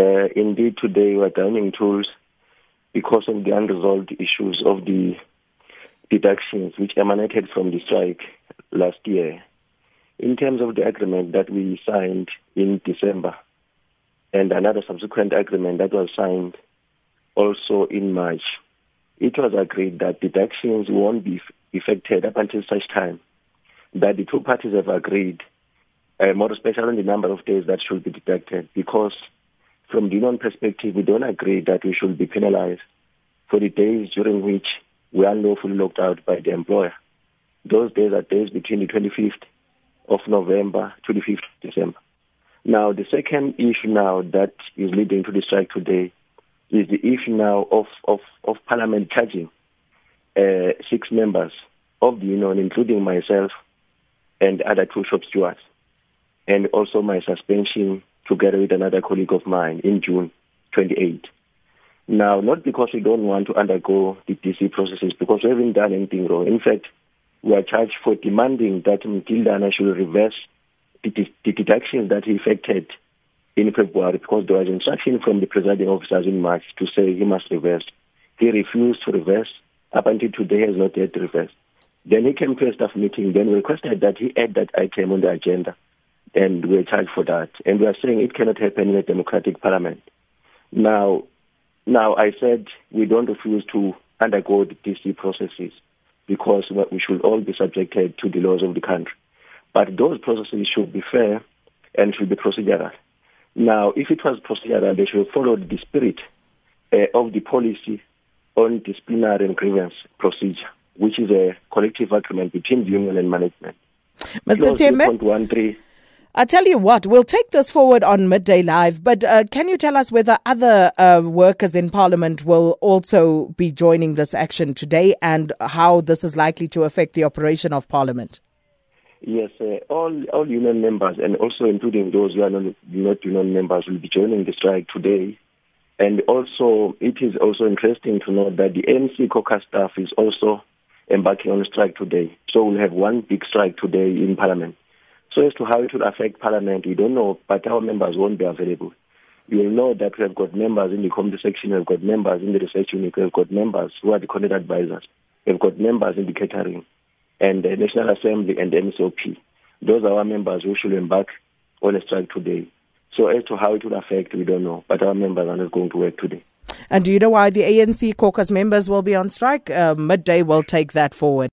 Uh, indeed, today we're downing tools because of the unresolved issues of the deductions which emanated from the strike last year. In terms of the agreement that we signed in December and another subsequent agreement that was signed also in March, it was agreed that deductions won't be effected up until such time that the two parties have agreed, uh, more especially on the number of days that should be deducted, because from the union perspective, we don't agree that we should be penalized for the days during which we are lawfully locked out by the employer. Those days are days between the 25th of November to the 5th of December. Now, the second issue now that is leading to the strike today is the issue now of, of, of Parliament charging uh, six members of the union, including myself and other two shop stewards, and also my suspension together with another colleague of mine in June 28. Now, not because we don't want to undergo the DC processes, because we haven't done anything wrong. In fact, we are charged for demanding that Mgidlana should reverse the, the deductions that he effected in February because there was instruction from the presiding officers in March to say he must reverse. He refused to reverse. Up until today, has not yet reversed. Then he came to a staff meeting, then requested that he add that item on the agenda, and we're charged for that. And we are saying it cannot happen in a democratic parliament. Now, now I said we don't refuse to undergo the DC processes because we should all be subjected to the laws of the country. But those processes should be fair and should be procedural. Now, if it was procedural, they should follow the spirit uh, of the policy on disciplinary and grievance procedure, which is a collective agreement between the union and management. Mr. Tembe, I tell you what, we'll take this forward on Midday Live, but uh, can you tell us whether other uh, workers in Parliament will also be joining this action today and how this is likely to affect the operation of Parliament? Yes, uh, all all union members and also including those who are not, not union members will be joining the strike today. And also, it is also interesting to note that the ANC caucus staff is also embarking on a strike today. So we'll have one big strike today in Parliament. So as to how it will affect Parliament, we don't know, but our members won't be available. You will know that we have got members in the committee section, we've got members in the research unit, we've got members who are the content advisors, we've got members in the catering, and the National Assembly and the NCOP. Those are our members who should embark on a strike today. So as to how it will affect, we don't know, but our members are not going to work today. And do you know why the ANC caucus members will be on strike? Uh, midday will take that forward.